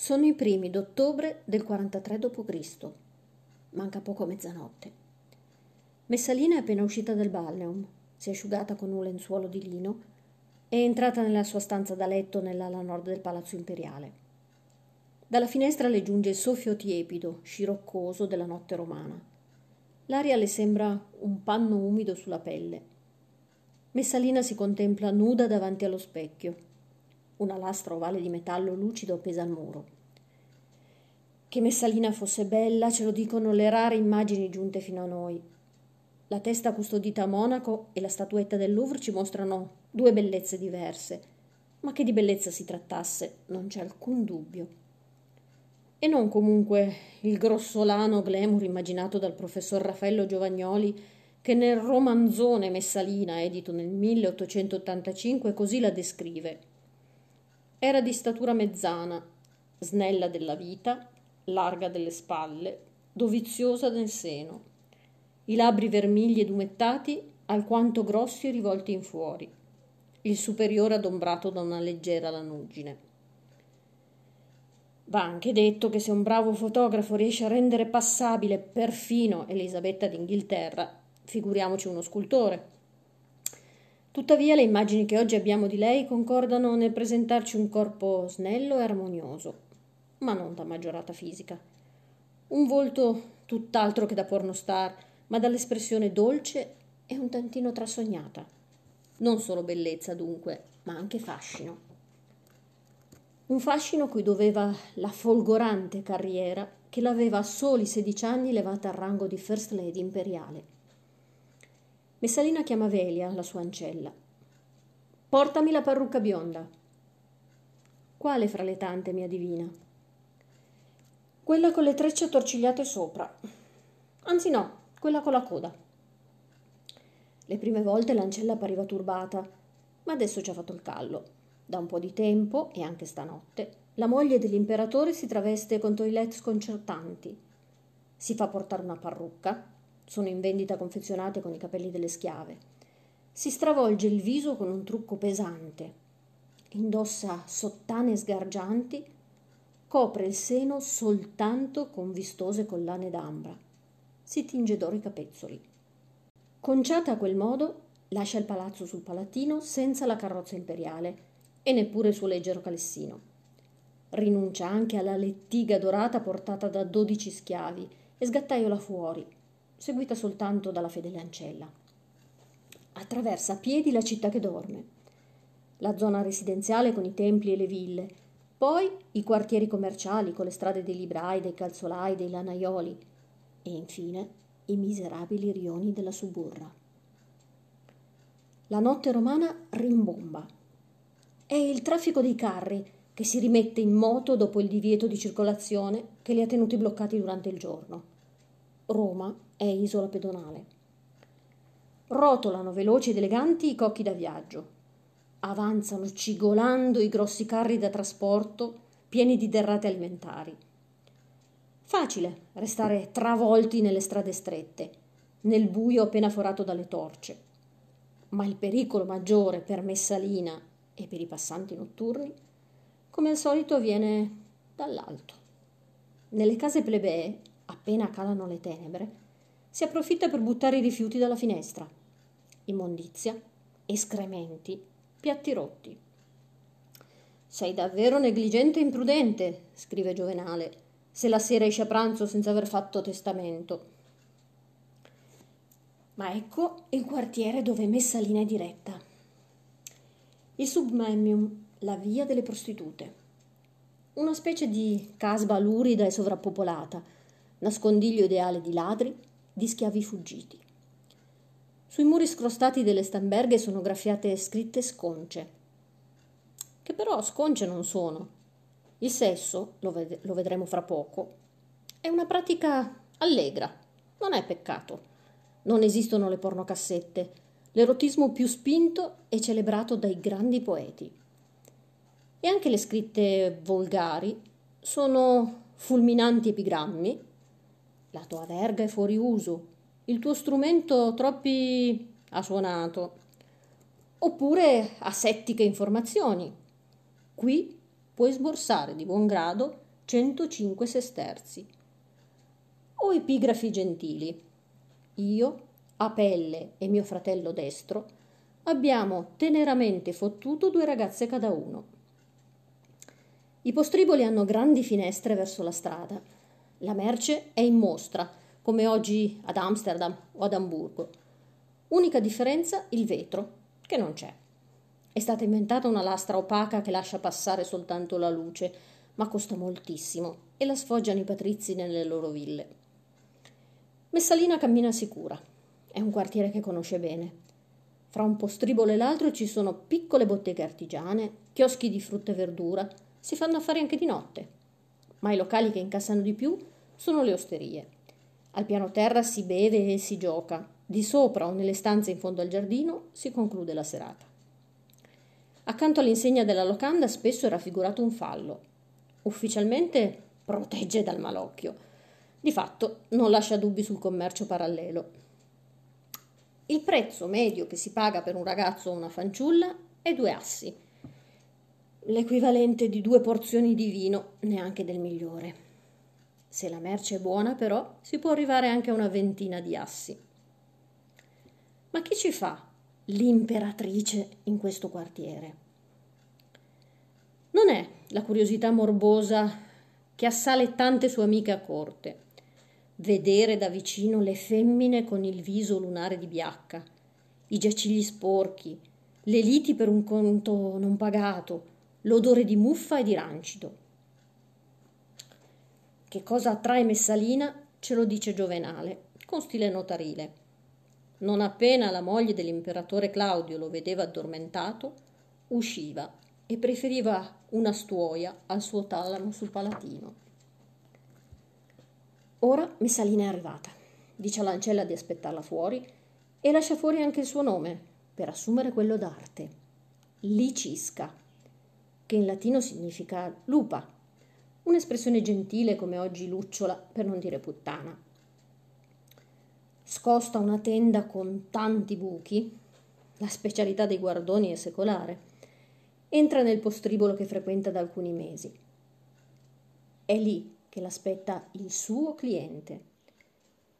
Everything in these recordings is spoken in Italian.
Sono i primi d'ottobre del 43 d.C. Manca poco a mezzanotte. Messalina è appena uscita dal balneum, si è asciugata con un lenzuolo di lino è entrata nella sua stanza da letto nell'ala nord del palazzo imperiale. Dalla finestra le giunge il soffio tiepido, sciroccoso della notte romana. L'aria le sembra un panno umido sulla pelle. Messalina si contempla nuda davanti allo specchio una lastra ovale di metallo lucido appesa al muro. Che Messalina fosse bella ce lo dicono le rare immagini giunte fino a noi. La testa custodita a Monaco e la statuetta del Louvre ci mostrano due bellezze diverse, ma che di bellezza si trattasse non c'è alcun dubbio. E non comunque il grossolano glamour immaginato dal professor Raffaello Giovagnoli che nel romanzone Messalina, edito nel 1885, così la descrive. Era di statura mezzana, snella della vita, larga delle spalle, doviziosa nel seno. I labbri vermigli ed umettati, alquanto grossi e rivolti in fuori. Il superiore adombrato da una leggera lanugine. Va anche detto che se un bravo fotografo riesce a rendere passabile perfino Elisabetta d'Inghilterra, figuriamoci uno scultore. Tuttavia le immagini che oggi abbiamo di lei concordano nel presentarci un corpo snello e armonioso, ma non da maggiorata fisica. Un volto tutt'altro che da pornostar, ma dall'espressione dolce e un tantino trasognata. Non solo bellezza dunque, ma anche fascino. Un fascino cui doveva la folgorante carriera che l'aveva a soli sedici anni levata al rango di First Lady imperiale. Messalina chiama Velia, la sua ancella. Portami la parrucca bionda. Quale fra le tante, mia divina? Quella con le trecce attorcigliate sopra. Anzi no, quella con la coda. Le prime volte l'ancella appariva turbata, ma adesso ci ha fatto il callo. Da un po' di tempo, e anche stanotte, la moglie dell'imperatore si traveste con toilette sconcertanti. Si fa portare una parrucca, sono in vendita confezionate con i capelli delle schiave. Si stravolge il viso con un trucco pesante. Indossa sottane sgargianti. Copre il seno soltanto con vistose collane d'ambra. Si tinge d'oro i capezzoli. Conciata a quel modo, lascia il palazzo sul palattino senza la carrozza imperiale e neppure il suo leggero calessino. Rinuncia anche alla lettiga dorata portata da dodici schiavi e sgattaiola fuori, seguita soltanto dalla fedele ancella. Attraversa a piedi la città che dorme, la zona residenziale con i templi e le ville, poi i quartieri commerciali con le strade dei librai, dei calzolai, dei lanaioli e infine i miserabili rioni della suburra. La notte romana rimbomba. È il traffico dei carri che si rimette in moto dopo il divieto di circolazione che li ha tenuti bloccati durante il giorno. Roma è isola pedonale. Rotolano veloci ed eleganti i cocchi da viaggio. Avanzano cigolando i grossi carri da trasporto pieni di derrate alimentari. Facile restare travolti nelle strade strette, nel buio appena forato dalle torce. Ma il pericolo maggiore per Messalina e per i passanti notturni, come al solito, viene dall'alto. Nelle case plebee, appena calano le tenebre, si approfitta per buttare i rifiuti dalla finestra. Immondizia, escrementi, piatti rotti. Sei davvero negligente e imprudente, scrive Giovenale, se la sera esce a pranzo senza aver fatto testamento. Ma ecco il quartiere dove Messalina è diretta. Il submemium, la via delle prostitute. Una specie di casba lurida e sovrappopolata, nascondiglio ideale di ladri, di schiavi fuggiti. Sui muri scrostati delle stamberghe sono graffiate scritte sconce, che però sconce non sono. Il sesso, lo, ved- lo vedremo fra poco, è una pratica allegra, non è peccato. Non esistono le pornocassette, l'erotismo più spinto è celebrato dai grandi poeti. E anche le scritte volgari sono fulminanti epigrammi la tua verga è fuori uso, il tuo strumento troppi ha suonato, oppure asettiche informazioni. Qui puoi sborsare di buon grado 105 sesterzi. O epigrafi gentili. Io, Apelle e mio fratello destro abbiamo teneramente fottuto due ragazze cada uno. I postriboli hanno grandi finestre verso la strada. La merce è in mostra, come oggi ad Amsterdam o ad Amburgo. Unica differenza il vetro, che non c'è. È stata inventata una lastra opaca che lascia passare soltanto la luce, ma costa moltissimo e la sfoggiano i patrizi nelle loro ville. Messalina cammina sicura. È un quartiere che conosce bene. Fra un postribolo e l'altro ci sono piccole botteghe artigiane, chioschi di frutta e verdura, si fanno affari anche di notte. Ma i locali che incassano di più sono le osterie. Al piano terra si beve e si gioca, di sopra o nelle stanze in fondo al giardino si conclude la serata. Accanto all'insegna della locanda spesso è raffigurato un fallo. Ufficialmente protegge dal malocchio. Di fatto non lascia dubbi sul commercio parallelo. Il prezzo medio che si paga per un ragazzo o una fanciulla è due assi, l'equivalente di due porzioni di vino, neanche del migliore. Se la merce è buona, però, si può arrivare anche a una ventina di assi. Ma chi ci fa l'imperatrice in questo quartiere? Non è la curiosità morbosa che assale tante sue amiche a corte. Vedere da vicino le femmine con il viso lunare di biacca, i giacigli sporchi, le liti per un conto non pagato, l'odore di muffa e di rancido. Che cosa attrae Messalina ce lo dice Giovenale, con stile notarile. Non appena la moglie dell'imperatore Claudio lo vedeva addormentato, usciva e preferiva una stuoia al suo talamo sul palatino. Ora Messalina è arrivata, dice all'ancella di aspettarla fuori e lascia fuori anche il suo nome per assumere quello d'arte, Licisca, che in latino significa lupa un'espressione gentile come oggi lucciola per non dire puttana. Scosta una tenda con tanti buchi, la specialità dei guardoni è secolare, entra nel postribolo che frequenta da alcuni mesi. È lì che l'aspetta il suo cliente,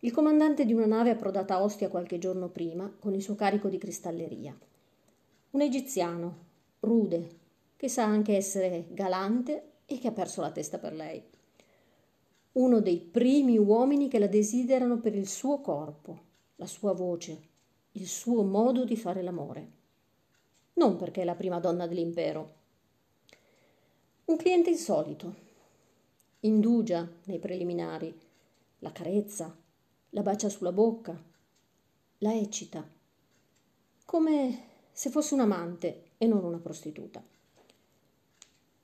il comandante di una nave approdata a Ostia qualche giorno prima con il suo carico di cristalleria. Un egiziano, rude, che sa anche essere galante e che ha perso la testa per lei. Uno dei primi uomini che la desiderano per il suo corpo, la sua voce, il suo modo di fare l'amore. Non perché è la prima donna dell'impero. Un cliente insolito. Indugia nei preliminari, la carezza, la bacia sulla bocca, la eccita, come se fosse un amante e non una prostituta.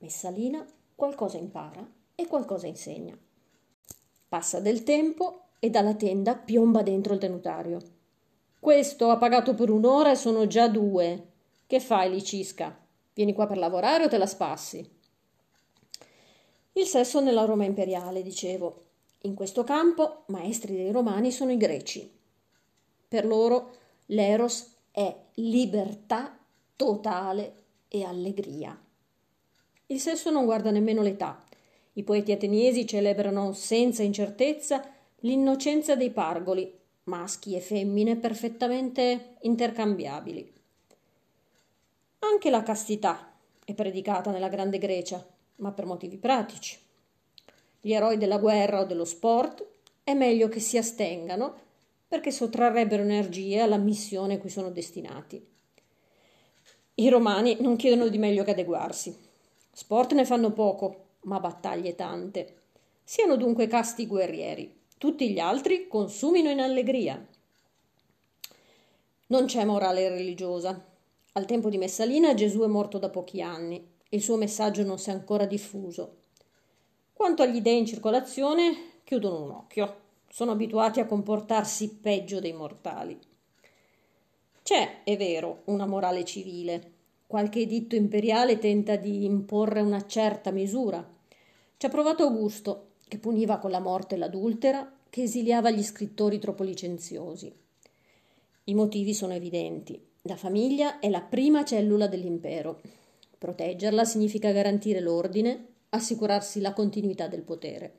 Messalina qualcosa impara e qualcosa insegna. Passa del tempo e dalla tenda piomba dentro il tenutario. Questo ha pagato per un'ora e sono già due. Che fai, Licisca? Vieni qua per lavorare o te la spassi? Il sesso nella Roma imperiale, dicevo. In questo campo, maestri dei romani sono i greci. Per loro l'eros è libertà totale e allegria. Il sesso non guarda nemmeno l'età. I poeti ateniesi celebrano senza incertezza l'innocenza dei pargoli, maschi e femmine perfettamente intercambiabili. Anche la castità è predicata nella Grande Grecia, ma per motivi pratici. Gli eroi della guerra o dello sport è meglio che si astengano perché sottrarrebbero energie alla missione a cui sono destinati. I romani non chiedono di meglio che adeguarsi. Sport ne fanno poco, ma battaglie tante. Siano dunque casti guerrieri. Tutti gli altri consumino in allegria. Non c'è morale religiosa. Al tempo di Messalina Gesù è morto da pochi anni il suo messaggio non si è ancora diffuso. Quanto agli dei in circolazione, chiudono un occhio. Sono abituati a comportarsi peggio dei mortali. C'è, è vero, una morale civile, Qualche editto imperiale tenta di imporre una certa misura. Ci ha provato Augusto, che puniva con la morte l'adultera, che esiliava gli scrittori troppo licenziosi. I motivi sono evidenti. La famiglia è la prima cellula dell'impero. Proteggerla significa garantire l'ordine assicurarsi la continuità del potere.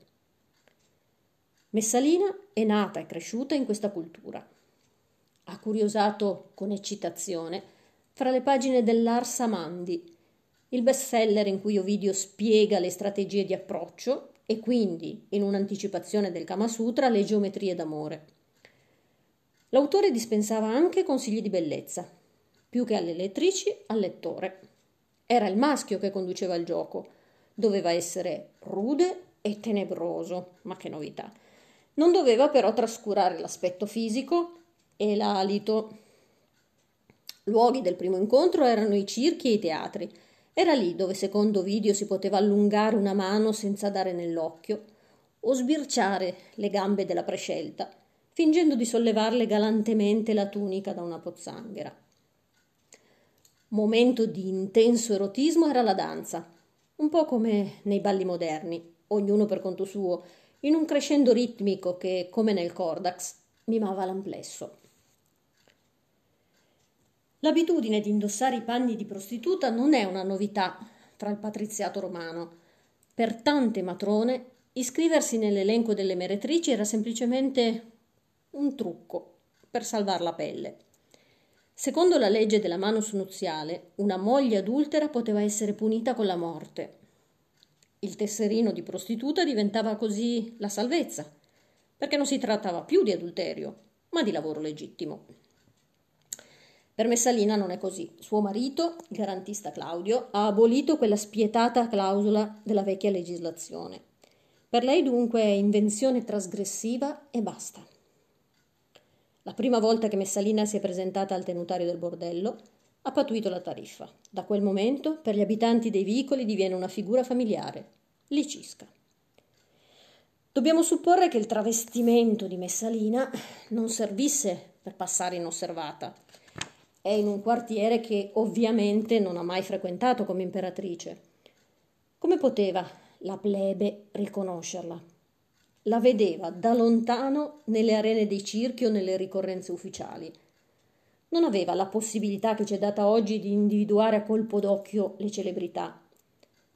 Messalina è nata e cresciuta in questa cultura. Ha curiosato con eccitazione fra le pagine dell'Ars Amandi, il bestseller in cui Ovidio spiega le strategie di approccio e quindi, in un'anticipazione del Kama Sutra, le geometrie d'amore. L'autore dispensava anche consigli di bellezza, più che alle lettrici al lettore. Era il maschio che conduceva il gioco, doveva essere rude e tenebroso, ma che novità. Non doveva però trascurare l'aspetto fisico e l'alito. Luoghi del primo incontro erano i circhi e i teatri, era lì dove secondo Ovidio si poteva allungare una mano senza dare nell'occhio o sbirciare le gambe della prescelta, fingendo di sollevarle galantemente la tunica da una pozzanghera. Momento di intenso erotismo era la danza, un po' come nei balli moderni, ognuno per conto suo, in un crescendo ritmico che, come nel Cordax, mimava l'amplesso. L'abitudine di indossare i panni di prostituta non è una novità tra il patriziato romano. Per tante matrone iscriversi nell'elenco delle meretrici era semplicemente un trucco per salvare la pelle. Secondo la legge della manus nuziale, una moglie adultera poteva essere punita con la morte. Il tesserino di prostituta diventava così la salvezza, perché non si trattava più di adulterio, ma di lavoro legittimo. Per Messalina non è così. Suo marito, il garantista Claudio, ha abolito quella spietata clausola della vecchia legislazione. Per lei dunque è invenzione trasgressiva e basta. La prima volta che Messalina si è presentata al tenutario del bordello, ha patuito la tariffa. Da quel momento, per gli abitanti dei vicoli diviene una figura familiare, Licisca. Dobbiamo supporre che il travestimento di Messalina non servisse per passare inosservata è in un quartiere che ovviamente non ha mai frequentato come imperatrice. Come poteva la plebe riconoscerla? La vedeva da lontano nelle arene dei circhi o nelle ricorrenze ufficiali. Non aveva la possibilità che ci è data oggi di individuare a colpo d'occhio le celebrità.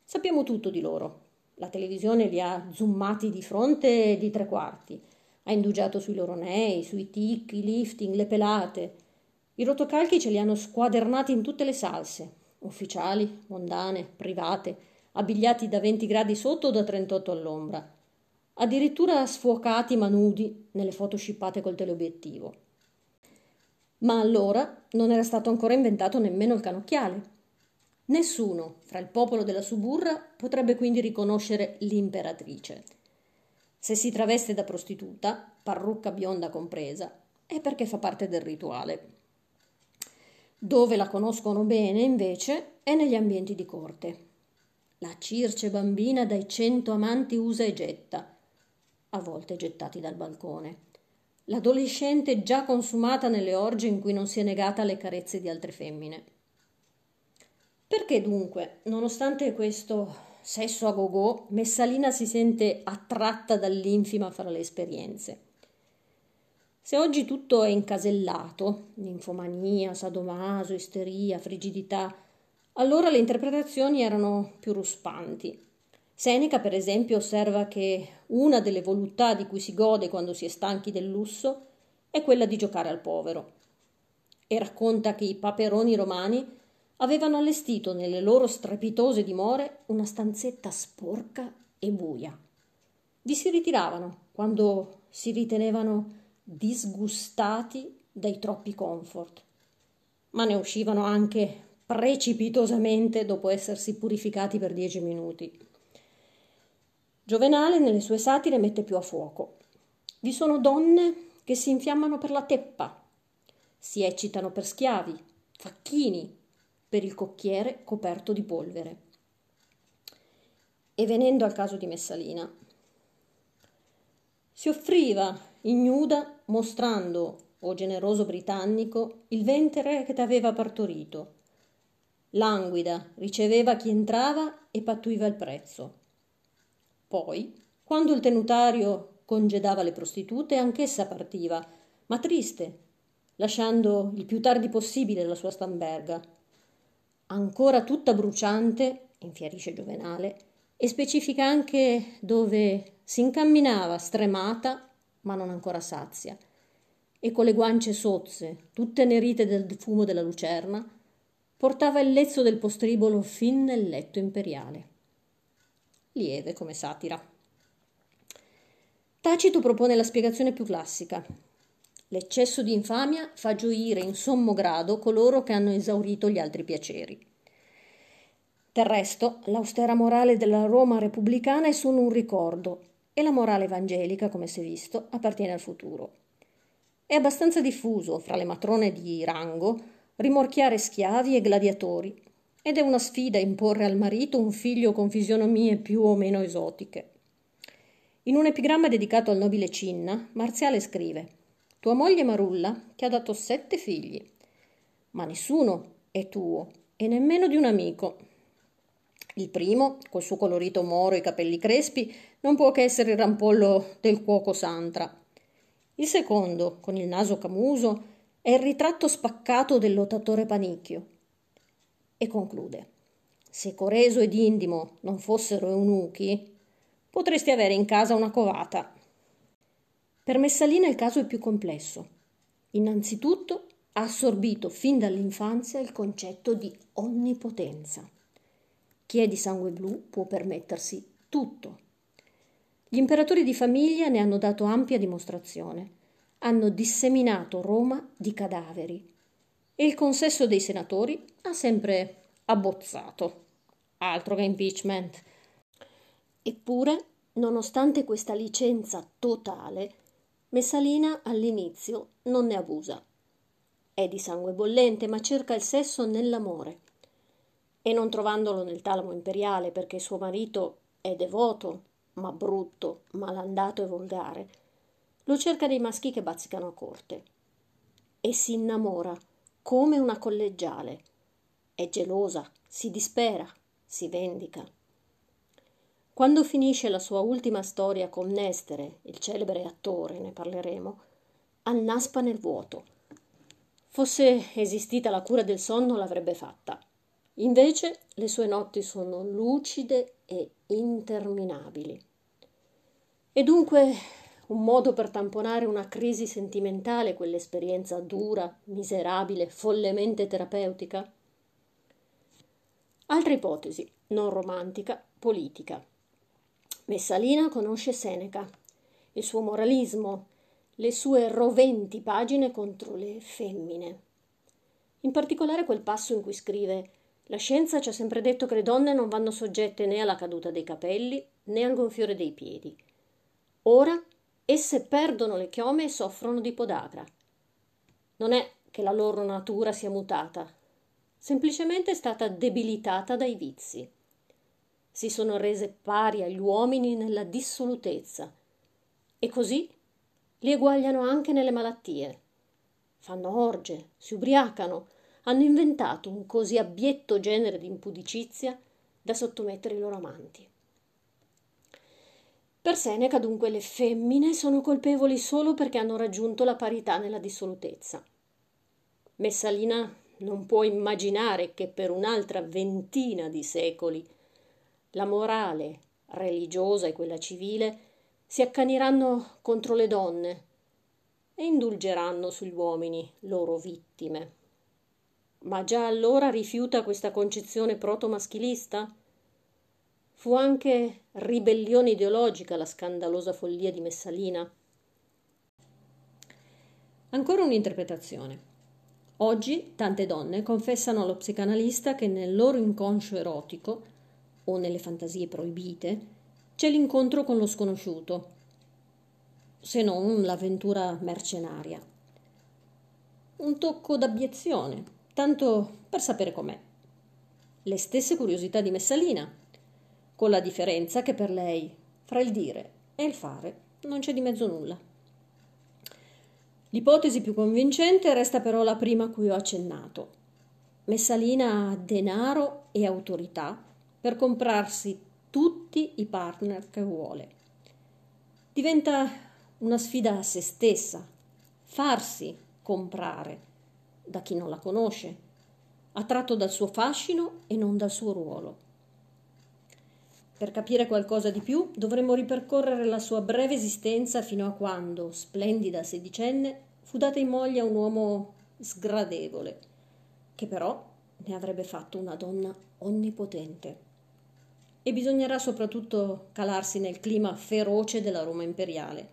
Sappiamo tutto di loro. La televisione li ha zoomati di fronte di tre quarti. Ha indugiato sui loro nei, sui tic, i lifting, le pelate i rotocalchi ce li hanno squadernati in tutte le salse, ufficiali, mondane, private, abbigliati da 20 gradi sotto o da 38 all'ombra, addirittura sfocati ma nudi nelle foto scippate col teleobiettivo. Ma allora non era stato ancora inventato nemmeno il canocchiale. Nessuno fra il popolo della suburra potrebbe quindi riconoscere l'imperatrice. Se si traveste da prostituta, parrucca bionda compresa, è perché fa parte del rituale. Dove la conoscono bene, invece, è negli ambienti di corte. La circe bambina dai cento amanti usa e getta, a volte gettati dal balcone. L'adolescente già consumata nelle orge in cui non si è negata alle carezze di altre femmine. Perché dunque, nonostante questo sesso a go-go, Messalina si sente attratta dall'infima fra le esperienze? Se oggi tutto è incasellato, ninfomania, sadomaso, isteria, frigidità, allora le interpretazioni erano più ruspanti. Seneca, per esempio, osserva che una delle voluttà di cui si gode quando si è stanchi del lusso è quella di giocare al povero. E racconta che i paperoni romani avevano allestito nelle loro strepitose dimore una stanzetta sporca e buia. Vi si ritiravano quando si ritenevano disgustati dai troppi comfort, ma ne uscivano anche precipitosamente dopo essersi purificati per dieci minuti. Giovenale nelle sue satire mette più a fuoco. Vi sono donne che si infiammano per la teppa, si eccitano per schiavi, facchini, per il cocchiere coperto di polvere. E venendo al caso di Messalina, si offriva ignuda mostrando, o generoso britannico, il ventre che t'aveva partorito. Languida riceveva chi entrava e pattuiva il prezzo. Poi, quando il tenutario congedava le prostitute, anch'essa partiva, ma triste, lasciando il più tardi possibile la sua stamberga. Ancora tutta bruciante, infierisce Giovenale, e specifica anche dove si incamminava stremata ma non ancora sazia e con le guance sozze, tutte nerite del fumo della lucerna, portava il lezzo del postribolo fin nel letto imperiale. Lieve come satira. Tacito propone la spiegazione più classica. L'eccesso di infamia fa gioire in sommo grado coloro che hanno esaurito gli altri piaceri. Del resto, l'austera morale della Roma repubblicana è solo un ricordo e la morale evangelica, come si è visto, appartiene al futuro. È abbastanza diffuso fra le matrone di rango rimorchiare schiavi e gladiatori ed è una sfida imporre al marito un figlio con fisionomie più o meno esotiche. In un epigramma dedicato al nobile Cinna, Marziale scrive tua moglie Marulla ti ha dato sette figli, ma nessuno è tuo e nemmeno di un amico. Il primo, col suo colorito moro e i capelli crespi, non può che essere il rampollo del cuoco Santra. Il secondo, con il naso camuso, è il ritratto spaccato del lottatore Panicchio. E conclude: Se Coreso ed Indimo non fossero eunuchi, potresti avere in casa una covata. Per Messalina il caso è più complesso. Innanzitutto ha assorbito fin dall'infanzia il concetto di onnipotenza. Chi è di sangue blu può permettersi tutto. Gli imperatori di famiglia ne hanno dato ampia dimostrazione. Hanno disseminato Roma di cadaveri e il consesso dei senatori ha sempre abbozzato. Altro che impeachment. Eppure, nonostante questa licenza totale, Messalina all'inizio non ne abusa. È di sangue bollente, ma cerca il sesso nell'amore. E non trovandolo nel talamo imperiale perché suo marito è devoto, ma brutto, malandato e volgare, lo cerca dei maschi che bazzicano a corte. E si innamora come una collegiale. È gelosa, si dispera, si vendica. Quando finisce la sua ultima storia con Nestere, il celebre attore, ne parleremo, annaspa nel vuoto. Fosse esistita la cura del sonno l'avrebbe fatta. Invece le sue notti sono lucide e interminabili. E dunque un modo per tamponare una crisi sentimentale, quell'esperienza dura, miserabile, follemente terapeutica? Altra ipotesi, non romantica, politica. Messalina conosce Seneca, il suo moralismo, le sue roventi pagine contro le femmine. In particolare quel passo in cui scrive La scienza ci ha sempre detto che le donne non vanno soggette né alla caduta dei capelli né al gonfiore dei piedi. Ora esse perdono le chiome e soffrono di podagra. Non è che la loro natura sia mutata, semplicemente è stata debilitata dai vizi si sono rese pari agli uomini nella dissolutezza e così li eguagliano anche nelle malattie. Fanno orge, si ubriacano, hanno inventato un così abietto genere di impudicizia da sottomettere i loro amanti. Per Seneca dunque le femmine sono colpevoli solo perché hanno raggiunto la parità nella dissolutezza. Messalina non può immaginare che per un'altra ventina di secoli la morale religiosa e quella civile si accaniranno contro le donne e indulgeranno sugli uomini, loro vittime. Ma già allora rifiuta questa concezione proto-maschilista? Fu anche ribellione ideologica la scandalosa follia di Messalina? Ancora un'interpretazione. Oggi tante donne confessano allo psicanalista che nel loro inconscio erotico o nelle fantasie proibite, c'è l'incontro con lo sconosciuto, se non l'avventura mercenaria. Un tocco d'abiezione, tanto per sapere com'è. Le stesse curiosità di Messalina, con la differenza che per lei, fra il dire e il fare, non c'è di mezzo nulla. L'ipotesi più convincente resta però la prima a cui ho accennato. Messalina ha denaro e autorità per comprarsi tutti i partner che vuole. Diventa una sfida a se stessa, farsi comprare da chi non la conosce, attratto dal suo fascino e non dal suo ruolo. Per capire qualcosa di più dovremmo ripercorrere la sua breve esistenza fino a quando, splendida sedicenne, fu data in moglie a un uomo sgradevole, che però ne avrebbe fatto una donna onnipotente. E bisognerà soprattutto calarsi nel clima feroce della Roma imperiale,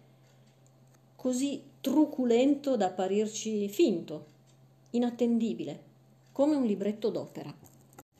così truculento da apparirci finto, inattendibile, come un libretto d'opera.